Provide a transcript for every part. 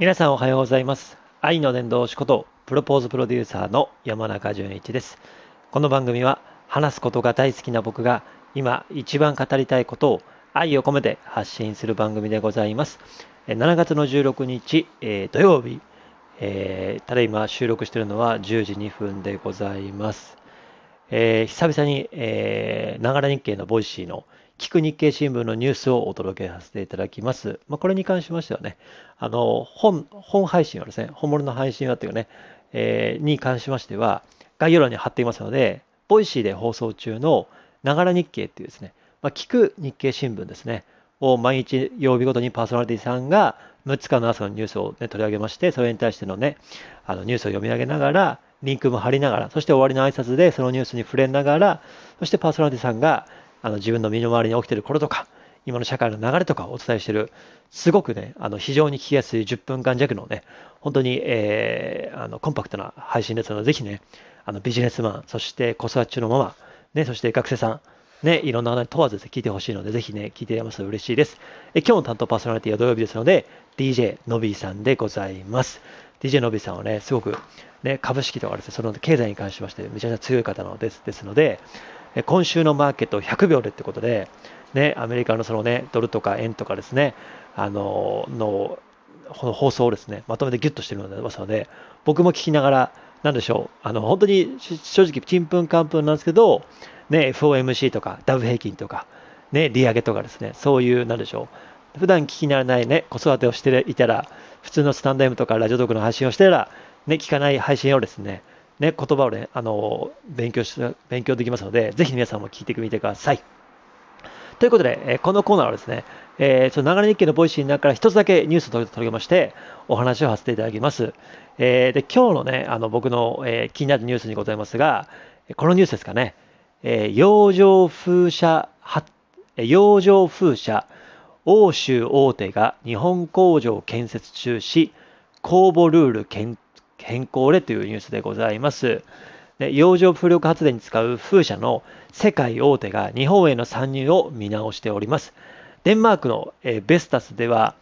皆さんおはようございます。愛の伝道師ことプロポーズプロデューサーの山中淳一です。この番組は話すことが大好きな僕が今一番語りたいことを愛を込めて発信する番組でございます。7月の16日、えー、土曜日、えー、ただいま収録しているのは10時2分でございます。えー、久々に、えー、ながら日経の Voicy の聞く日経新聞のニュースをお届けさせていただきます。まあ、これに関しましてはね、あの、本、本配信はですね、本物の配信はというね、えー、に関しましては、概要欄に貼っていますので、 Voicy で放送中のながら日経っていうですね、まあ、聞く日経新聞ですね、を毎日曜日ごとにパーソナリティさんがその日の朝のニュースを、ね、取り上げまして、それに対してのね、あのニュースを読み上げながら、リンクも貼りながら、そして終わりの挨拶でそのニュースに触れながら、そしてパーソナリティさんがあの自分の身の回りに起きていることとか、今の社会の流れとかをお伝えしている、すごくね、あの非常に聞きやすい10分間弱のね、本当に、えー、あのコンパクトな配信ですので、ぜひね、あのビジネスマン、そして子育て中のママ、ね、そして学生さん、ね、いろんな方に問わず聞いてほしいので、ぜひね、聞いていますと嬉しいです。え今日の担当パーソナリティは土曜日ですので、DJ のびーさんでございます。DJ のびーさんはね、すごく、ね、株式とかですね、その経済に関しましてめちゃめちゃ強い方のですですので、今週のマーケット100秒でってことで、ね、アメリカのそのね、ドルとか円とかですね、あの、のこの、放送をですね、まとめてギュッとしてるのでますので、僕も聞きながら、なんでしょう、あの、本当に正直、ちんぷんかんぷんなんですけど、ね、FOMC とか、ダブ平均とか、ね、利上げとかですね、そういう、なんでしょう、普段聞き慣れないね、子育てをしていたら、普通のスタンド M とかラジオトークの配信をしてたら、ね、聞かない配信をですね、ね、言葉をね、あの、勉強し、勉強できますので、ぜひ皆さんも聞いてみてください。ということで、えこのコーナーはですね、えー、その流れ日記のボイシーの中から一つだけニュースを取り上げまして、お話をさせていただきます。えー、で、今日のね、あの、僕の、えー、気になるニュースにございますが、このニュースですかね、え、洋上風車、洋上風車、欧州大手が日本工場建設中止、公募ルール検変更でというニュースでございます。で洋上風力発電に使う風車の世界大手が日本への参入を見直しております。デンマークの、えベスタスでは、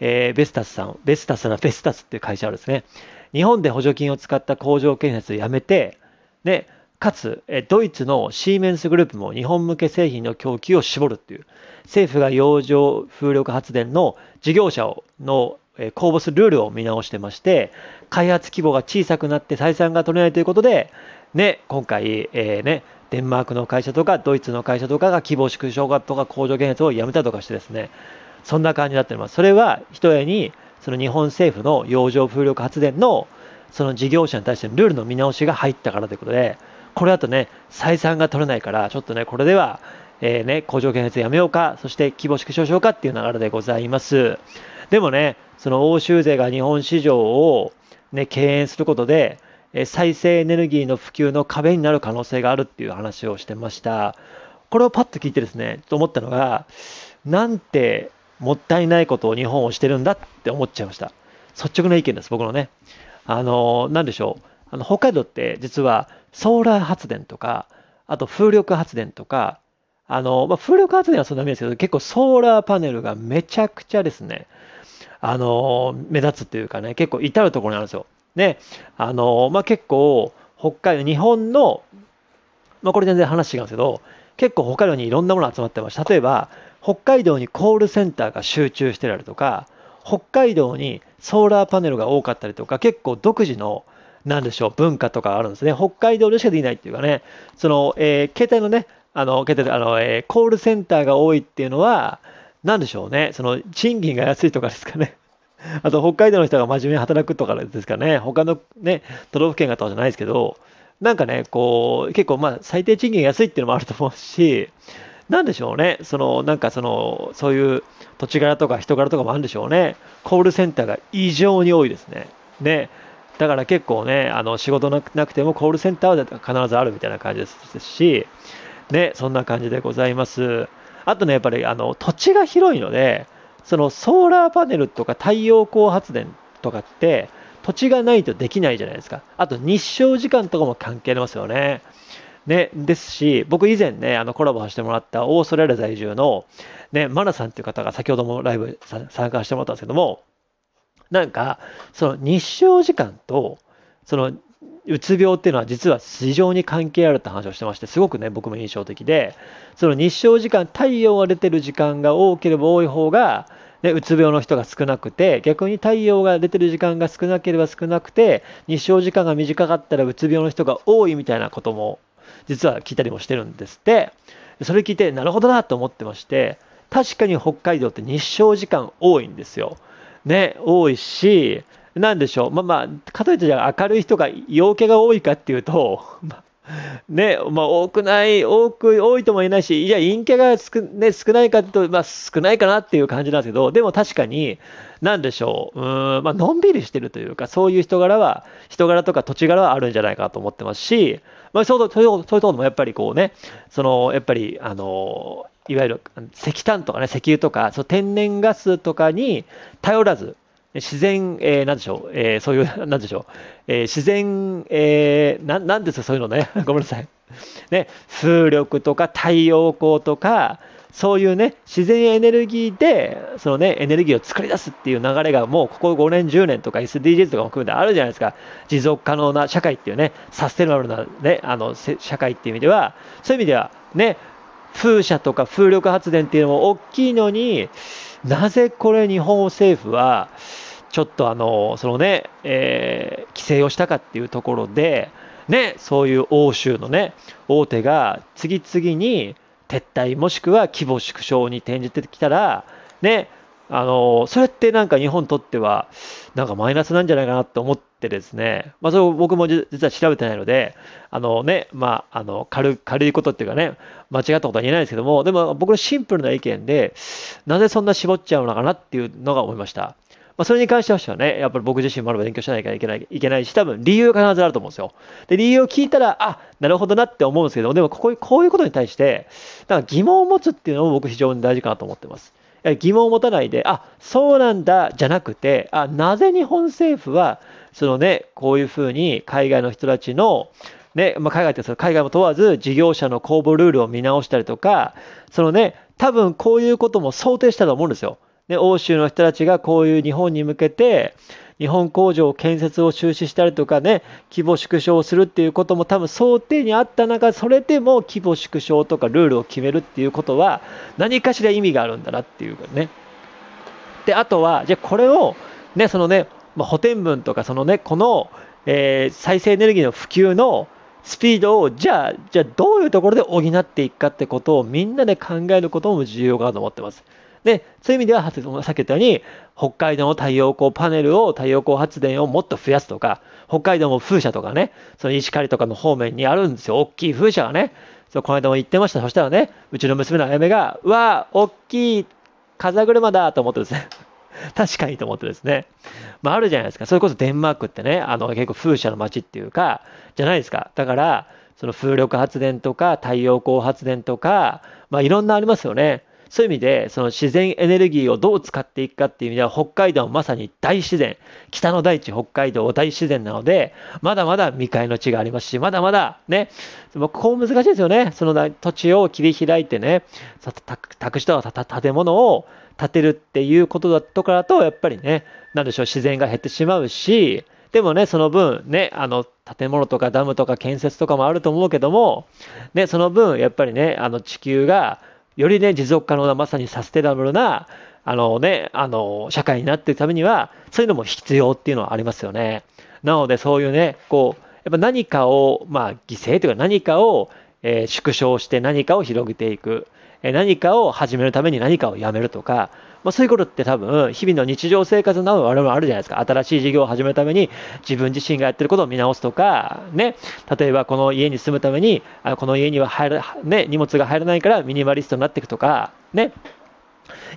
えー、ベスタスさん、ベスタスなベスタスっていう会社はですね、日本で補助金を使った工場建設をやめて、で、かつ、えドイツのシーメンスグループも日本向け製品の供給を絞るっていう、政府が洋上風力発電の事業者をの公募するルールを見直してまして、開発規模が小さくなって採算が取れないということで、ね、今回、えー、ね、デンマークの会社とかドイツの会社とかが規模縮小化とか工場建設をやめたとかしてですね、そんな感じになっております。それはひとえにその日本政府の洋上風力発電のその事業者に対してのルールの見直しが入ったからということで、これだとね、採算が取れないから、ちょっとね、これでは、えー、ね、工場建設やめようか、そして規模縮小しようかっていう流れでございます。でもね、その欧州勢が日本市場を、ね、敬遠することで、再生エネルギーの普及の壁になる可能性があるっていう話をしてました。これをパッと聞いてですね、と思ったのが、なんてもったいないことを日本をしてるんだって思っちゃいました。率直な意見です、僕のね。あの、なんでしょう。あの、北海道って実はソーラー発電とか、あと風力発電とか、あの、まあ、風力発電はそんなにですけど、結構ソーラーパネルがめちゃくちゃですね、あの、目立つっていうかね、結構至るところにあるんですよ。ね、あの、まあ、結構、北海道、日本の、まあ、これ全然話違うんですけど、結構北海道にいろんなもの集まってます。例えば、北海道にコールセンターが集中してたりとか、北海道にソーラーパネルが多かったりとか、結構独自の、なんでしょう、文化とかあるんですね。北海道でしかできないっていうかね、その、えー、携帯のね、あの、携帯あの、えー、コールセンターが多いっていうのは、なんでしょうね、その、賃金が安いとかですかね。あと、北海道の人が真面目に働くとかですかね。他のね、都道府県がとかじゃないですけど、なんかね、こう、結構まあ、最低賃金安いっていうのもあると思うし、なんでしょうね、その、なんかその、そういう土地柄とか人柄とかもあるんでしょうね。コールセンターが異常に多いですね。ね。だから結構ね、あの仕事なくてもコールセンターは必ずあるみたいな感じですし、ね、そんな感じでございます。あとね、やっぱりあの土地が広いので、そのソーラーパネルとか太陽光発電とかって、土地がないとできないじゃないですか。あと日照時間とかも関係ありますよね。ね、ですし、僕以前ね、あのコラボさせてもらったオーストラリア在住の、ね、マナさんっていう方が先ほどもライブ参加してもらったんですけども、なんか、その日照時間と、そのうつ病っていうのは実は非常に関係あるって話をしてまして、すごくね、僕も印象的で、その日照時間、太陽が出てる時間が多ければ多い方が、ね、うつ病の人が少なくて、逆に太陽が出てる時間が少なければ少なくて、日照時間が短かったらうつ病の人が多いみたいなことも、実は聞いたりもしてるんですって。それ聞いて、なるほどなと思ってまして、確かに北海道って日照時間多いんですよ。ね、多いし、なんでしょう、まあまあ、かといってじゃ明るい人が、陽気が多いかっていうと、ね、まあ、多くない、多く、多いとも言えないし、いや、陰キャが少,、ね、少ないかと、まあ、少ないかなっていう感じなんですけど、でも確かに、なんでしょう、うん、まあのんびりしてるというか、そういう人柄は、人柄とか土地柄はあるんじゃないかと思ってますし、まあ、そういうそういうところもやっぱりこうね、そのやっぱり、あのいわゆる石炭とかね、石油とか、その天然ガスとかに頼らず、自然、えー、なんでしょう、えー、そういう、なんでしょう、えー、自然、えー、ななんですか、そういうのね、ごめんなさい。ね、風力とか太陽光とか、そういうね、自然エネルギーで、そのね、エネルギーを作り出すっていう流れがもうここ5年、10年とか SDGs とかも含めてあるじゃないですか。持続可能な社会っていうね、サステナブルなね、あの、社会っていう意味では、そういう意味では、ね、風車とか風力発電っていうのも大きいのになぜこれ日本政府はちょっとあのそのね、えー、規制をしたかっていうところで、ね、そういう欧州のね大手が次々に撤退もしくは規模縮小に転じてきたら、ね、あのそれってなんか日本にとってはなんかマイナスなんじゃないかなと思ってですね、まあ、それを僕も実は調べてないので、あのね、まあ、あの軽軽いことっていうかね、間違ったことは言えないですけども、でも僕のシンプルな意見で、なぜそんな絞っちゃうのかなっていうのが思いました。まあ、それに関してはね、やっぱり僕自身もあれば勉強しないといけないいけないし、多分理由が必ずあると思うんですよ。で、理由を聞いたら、あ、なるほどなって思うんですけど、でもこここういうことに対して、だから疑問を持つっていうのも僕非常に大事かなと思ってます。疑問を持たないで、あ、そうなんだ、じゃなくて、あ、なぜ日本政府は、そのね、こういうふうに海外の人たちの、ね、まあ、海外ってその海外も問わず、事業者の公募ルールを見直したりとか、そのね、多分こういうことも想定したと思うんですよ。ね、欧州の人たちがこういう日本に向けて、日本工場建設を中止したりとかね、規模縮小するっていうことも多分想定にあった中、それでも規模縮小とかルールを決めるっていうことは、何かしら意味があるんだなっていうかね。で、あとは、じゃあこれを、ね、そのね、ま、補填分とか、そのね、この、えー、再生エネルギーの普及のスピードを、じゃあ、じゃあどういうところで補っていくかってことをみんなで考えることも重要かなと思ってます。で、そういう意味では、さっき言ったように、北海道の太陽光パネルを、太陽光発電をもっと増やすとか、北海道も風車とかね、その石狩とかの方面にあるんですよ。大きい風車がね。そうこの間も言ってました。そしたらね、うちの娘のあやめが、うわー、大きい風車だと思ってですね。確かにと思ってですね。まあ、あるじゃないですか。それこそデンマークってね、あの結構風車の街っていうか、じゃないですか。だから、その風力発電とか太陽光発電とか、まあ、いろんなありますよね。そういう意味で、その自然エネルギーをどう使っていくかっていう意味では、北海道はまさに大自然、北の大地、北海道大自然なので、まだまだ未開の地がありますし、まだまだね、ここ難しいですよね。その土地を切り開いてね、宅地とか建物を建てるっていうことだとかだと、やっぱりね、なんでしょう、自然が減ってしまうし、でもね、その分、ね、あの、建物とかダムとか建設とかもあると思うけども、ね、その分、やっぱりね、あの地球が、よりね、持続可能な、まさにサステナブルな、あのね、あの、社会になっていくためには、そういうのも必要っていうのはありますよね。なので、そういうね、こう、やっぱ何かを、まあ、犠牲というか何かを、えー、縮小して何かを広げていく。え何かを始めるために何かをやめるとか、まあ、そういうことって多分、日々の日常生活など我々あるじゃないですか。新しい事業を始めるために自分自身がやってることを見直すとか、ね、例えばこの家に住むために、あこの家には入る、ね、荷物が入らないからミニマリストになっていくとか、ね、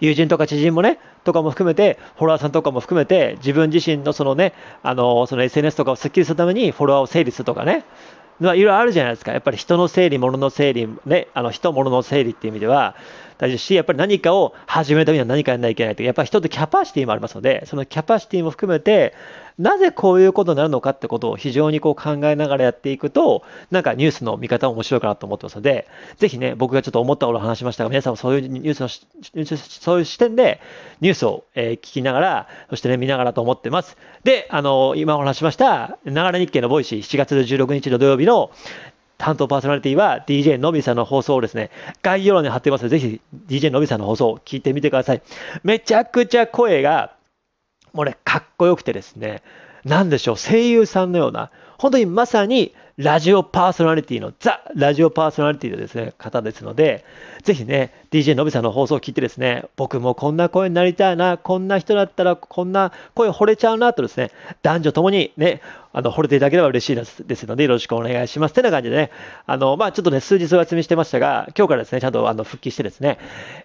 友人とか知人もね、とかも含めて、フォロワーさんとかも含めて、自分自身のそのね、あの、その SNS とかをスッキリするためにフォロワーを整理するとかね、まあ、いろいろあるじゃないですか。やっぱり人の整理、物の整理、ね、あの人、物の整理っていう意味では、大事ですし、やっぱり何かを始めるためには何かやらないといけないという、やっぱり人ってキャパシティもありますので、そのキャパシティも含めて、なぜこういうことになるのかってことを非常にこう考えながらやっていくと、なんかニュースの見方も面白いかなと思ってますので、ぜひね、僕がちょっと思ったことを話しましたが、皆さんもそういうニュースの、そういう視点でニュースを、え聞きながら、そしてね、見ながらと思ってます。で、あの、今お話しました、ながら日経の Voicy 7月16日の土曜日の担当パーソナリティは DJ のびさんの放送をですね、概要欄に貼ってますので、ぜひ DJ のびさんの放送を聞いてみてください。めちゃくちゃ声がもうね、かっこよくてですね、なんでしょう、声優さんのような、本当にまさにラジオパーソナリティの、ザ・ラジオパーソナリティのですね、方ですので、ぜひね、DJ のびさんの放送を聞いてですね、僕もこんな声になりたいな、こんな人だったらこんな声惚れちゃうなとですね、男女ともにね、あの、惚れていただければ嬉しいですですので、よろしくお願いします。てな感じでね、あの、まあ、ちょっとね、数日お休みしてましたが、今日からですね、ちゃんとあの復帰してですね、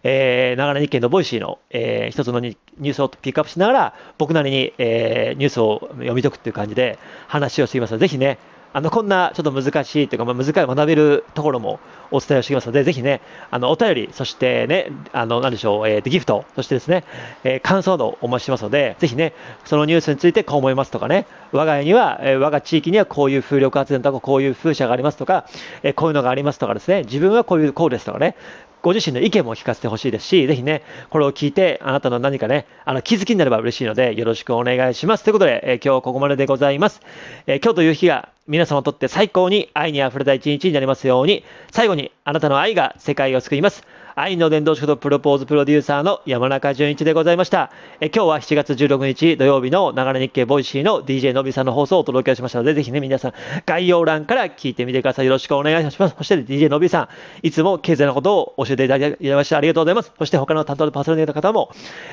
えー、ながら日経の Voicy の、えー、一つのニュースをピックアップしながら、僕なりに、えー、ニュースを読み解くっていう感じで話をしていますので、ぜひね、あの、こんなちょっと難しいというか、まあ、難しい学べるところもお伝えをしていますので、ぜひね、あの、お便り、そしてね、あの、なんでしょう、えー、ギフト、そしてですね、えー、感想のお待ちしてますので、ぜひね、そのニュースについてこう思いますとかね、我が家には、えー、我が地域にはこういう風力発電とか、こういう風車がありますとか、えー、こういうのがありますとかですね、自分はこういう、こうですとかね、ご自身の意見も聞かせてほしいですし、ぜひね、これを聞いて、あなたの何かね、あの気づきになれば嬉しいので、よろしくお願いします。ということで、え、今日はここまででございます。え、今日という日が皆様にとって最高に愛に溢れた一日になりますように、最後にあなたの愛が世界を救います。愛の伝道師とプロポーズプロデューサーの山中淳一でございました。え今日は7月16日土曜日のながら日経 Voicy の DJ のびさんの放送をお届けしましたので、ぜひね、皆さん概要欄から聞いてみてください。よろしくお願いします。そして DJ のびさん、いつも経済のことを教えていただきましてありがとうございます。そして他の担当のパーソナリティの方も、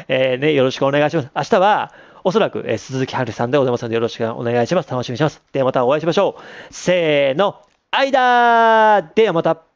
えー、ね、よろしくお願いします。明日は、おそらく、えー、鈴木春さんでございますので、よろしくお願いします。楽しみにします。ではまたお会いしましょう。せーの、間ではまた。